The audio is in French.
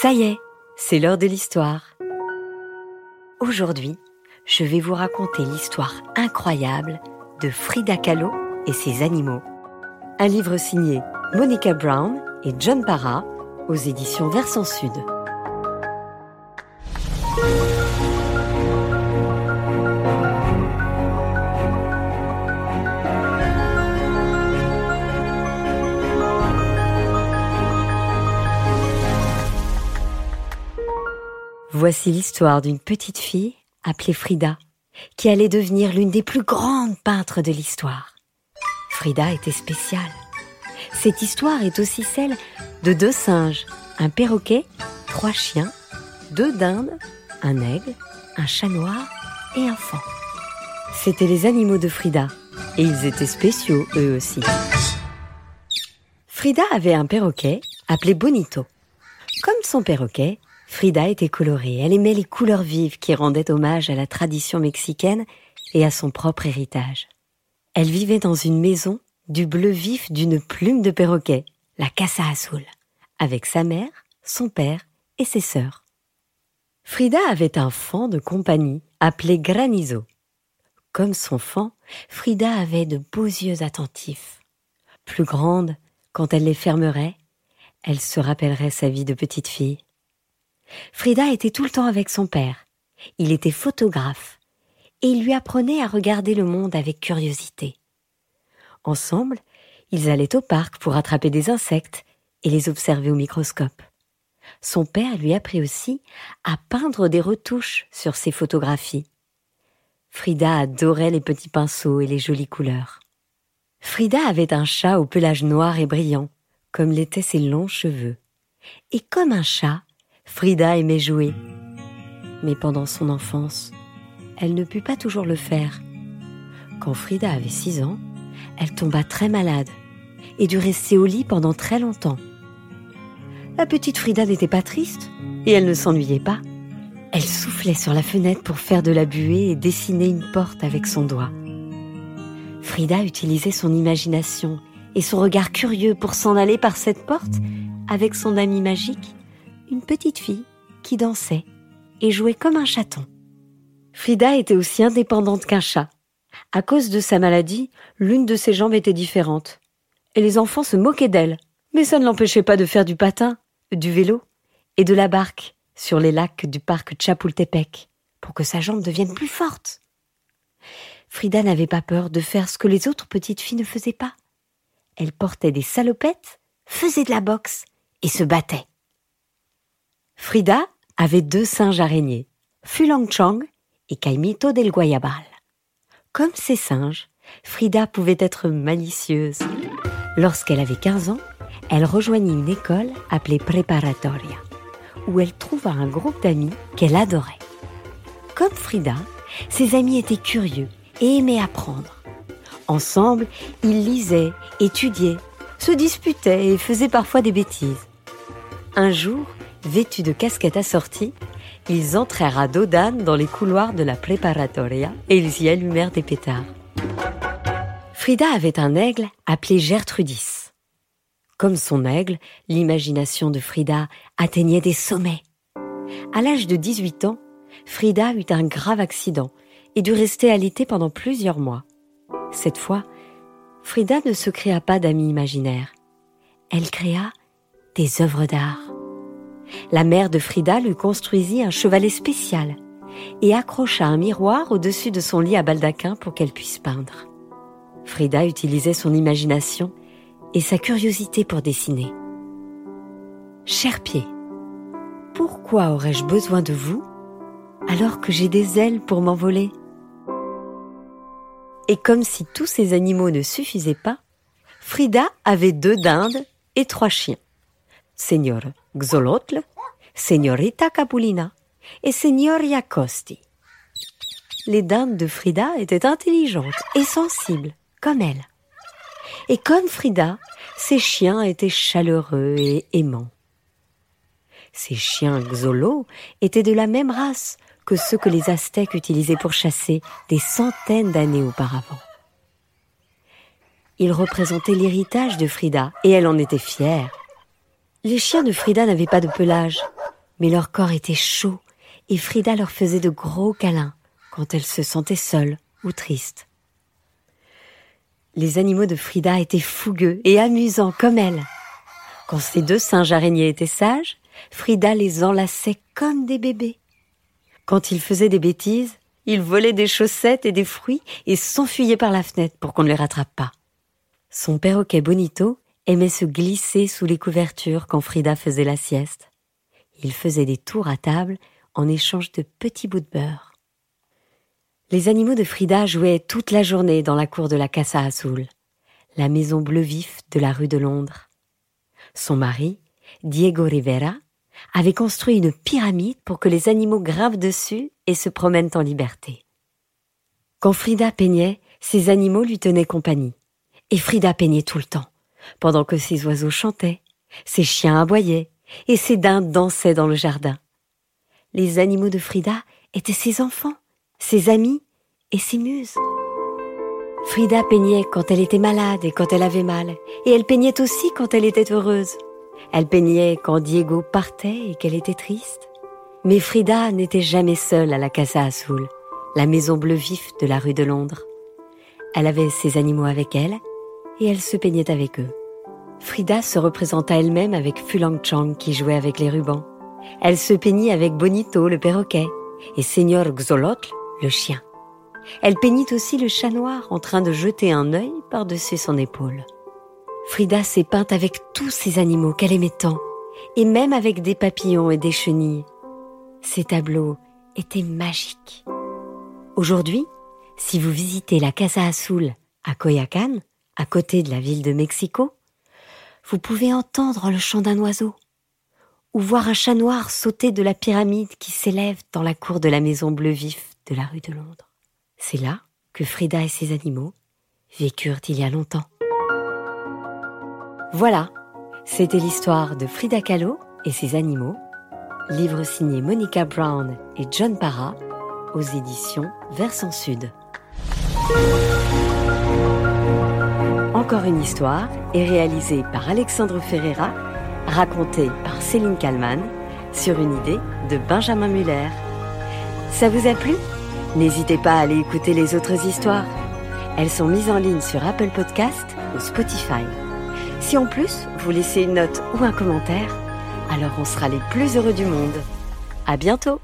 Ça y est, c'est l'heure de l'histoire. Aujourd'hui, je vais vous raconter l'histoire incroyable de Frida Kahlo et ses animaux. Un livre signé Monica Brown et John Parra aux éditions Versant Sud. Voici l'histoire d'une petite fille appelée Frida, qui allait devenir l'une des plus grandes peintres de l'histoire. Frida était spéciale. Cette histoire est aussi celle de deux singes, un perroquet, trois chiens, deux dindes, un aigle, un chat noir et un faon. C'étaient les animaux de Frida, et ils étaient spéciaux eux aussi. Frida avait un perroquet appelé Bonito. Comme son perroquet, Frida était colorée. Elle aimait les couleurs vives qui rendaient hommage à la tradition mexicaine et à son propre héritage. Elle vivait dans une maison du bleu vif d'une plume de perroquet, la Casa Azul, avec sa mère, son père et ses sœurs. Frida avait un fan de compagnie appelé Granizo. Comme son fan, Frida avait de beaux yeux attentifs. Plus grande, quand elle les fermerait, elle se rappellerait sa vie de petite fille. Frida était tout le temps avec son père. Il était photographe et il lui apprenait à regarder le monde avec curiosité. Ensemble, ils allaient au parc pour attraper des insectes et les observer au microscope. Son père lui apprit aussi à peindre des retouches sur ses photographies. Frida adorait les petits pinceaux et les jolies couleurs. Frida avait un chat au pelage noir et brillant, comme l'étaient ses longs cheveux. Et comme un chat, Frida aimait jouer. Mais pendant son enfance, elle ne put pas toujours le faire. Quand Frida avait six ans, elle tomba très malade et dut rester au lit pendant très longtemps. La petite Frida n'était pas triste et elle ne s'ennuyait pas. Elle soufflait sur la fenêtre pour faire de la buée et dessiner une porte avec son doigt. Frida utilisait son imagination et son regard curieux pour s'en aller par cette porte avec son ami magique une petite fille qui dansait et jouait comme un chaton. Frida était aussi indépendante qu'un chat. À cause de sa maladie, l'une de ses jambes était différente. Et les enfants se moquaient d'elle. Mais ça ne l'empêchait pas de faire du patin, du vélo et de la barque sur les lacs du parc Chapultepec pour que sa jambe devienne plus forte. Frida n'avait pas peur de faire ce que les autres petites filles ne faisaient pas. Elle portait des salopettes, faisait de la boxe et se battait. Frida avait deux singes araignées, Fulangchong et Caimito del Guayabal. Comme ces singes, Frida pouvait être malicieuse. Lorsqu'elle avait 15 ans, elle rejoignit une école appelée Preparatoria, où elle trouva un groupe d'amis qu'elle adorait. Comme Frida, ses amis étaient curieux et aimaient apprendre. Ensemble, ils lisaient, étudiaient, se disputaient et faisaient parfois des bêtises. Un jour, Vêtus de casquettes assorties, ils entrèrent à Dodane dans les couloirs de la préparatoria et ils y allumèrent des pétards. Frida avait un aigle appelé Gertrudis. Comme son aigle, l'imagination de Frida atteignait des sommets. À l'âge de 18 ans, Frida eut un grave accident et dut rester alitée pendant plusieurs mois. Cette fois, Frida ne se créa pas d'amis imaginaires. Elle créa des œuvres d'art. La mère de Frida lui construisit un chevalet spécial et accrocha un miroir au-dessus de son lit à baldaquin pour qu'elle puisse peindre. Frida utilisait son imagination et sa curiosité pour dessiner. Cher pied, pourquoi aurais-je besoin de vous alors que j'ai des ailes pour m'envoler? Et comme si tous ces animaux ne suffisaient pas, Frida avait deux dindes et trois chiens. Seigneur Xolotl, Señorita Capulina et Signoria Costi. Les dames de Frida étaient intelligentes et sensibles, comme elle. Et comme Frida, ses chiens étaient chaleureux et aimants. Ces chiens Xolo étaient de la même race que ceux que les Aztèques utilisaient pour chasser des centaines d'années auparavant. Ils représentaient l'héritage de Frida et elle en était fière. Les chiens de Frida n'avaient pas de pelage, mais leur corps était chaud et Frida leur faisait de gros câlins quand elle se sentait seule ou triste. Les animaux de Frida étaient fougueux et amusants comme elle. Quand ces deux singes araignées étaient sages, Frida les enlaçait comme des bébés. Quand ils faisaient des bêtises, ils volaient des chaussettes et des fruits et s'enfuyaient par la fenêtre pour qu'on ne les rattrape pas. Son perroquet Bonito aimait se glisser sous les couvertures quand Frida faisait la sieste. Il faisait des tours à table en échange de petits bouts de beurre. Les animaux de Frida jouaient toute la journée dans la cour de la Casa Azul, la maison bleu vif de la rue de Londres. Son mari, Diego Rivera, avait construit une pyramide pour que les animaux gravent dessus et se promènent en liberté. Quand Frida peignait, ses animaux lui tenaient compagnie. Et Frida peignait tout le temps, pendant que ses oiseaux chantaient, ses chiens aboyaient et ses dindes dansaient dans le jardin. Les animaux de Frida étaient ses enfants, ses amis et ses muses. Frida peignait quand elle était malade et quand elle avait mal, et elle peignait aussi quand elle était heureuse. Elle peignait quand Diego partait et qu'elle était triste. Mais Frida n'était jamais seule à la Casa Azul, la maison bleu vif de la rue de Londres. Elle avait ses animaux avec elle et elle se peignait avec eux. Frida se représenta elle-même avec Fulang Chang qui jouait avec les rubans. Elle se peignit avec Bonito le perroquet et Seigneur Xolotl le chien. Elle peignit aussi le chat noir en train de jeter un œil par-dessus son épaule. Frida s'est peinte avec tous ces animaux qu'elle aimait tant, et même avec des papillons et des chenilles. Ces tableaux étaient magiques. Aujourd'hui, si vous visitez la Casa Azul à Coyacan, à côté de la ville de Mexico, vous pouvez entendre le chant d'un oiseau, ou voir un chat noir sauter de la pyramide qui s'élève dans la cour de la maison bleu vif de la rue de Londres. C'est là que Frida et ses animaux vécurent il y a longtemps. Voilà, c'était l'histoire de Frida Kahlo et ses animaux, livre signé Monica Brown et John Parra aux éditions Versant Sud. Encore une histoire est réalisée par Alexandre Ferreira, racontée par Céline Kallmann sur une idée de Benjamin Muller. Ça vous a plu? N'hésitez pas à aller écouter les autres histoires. Elles sont mises en ligne sur Apple Podcast ou Spotify. Si en plus vous laissez une note ou un commentaire, alors on sera les plus heureux du monde. À bientôt!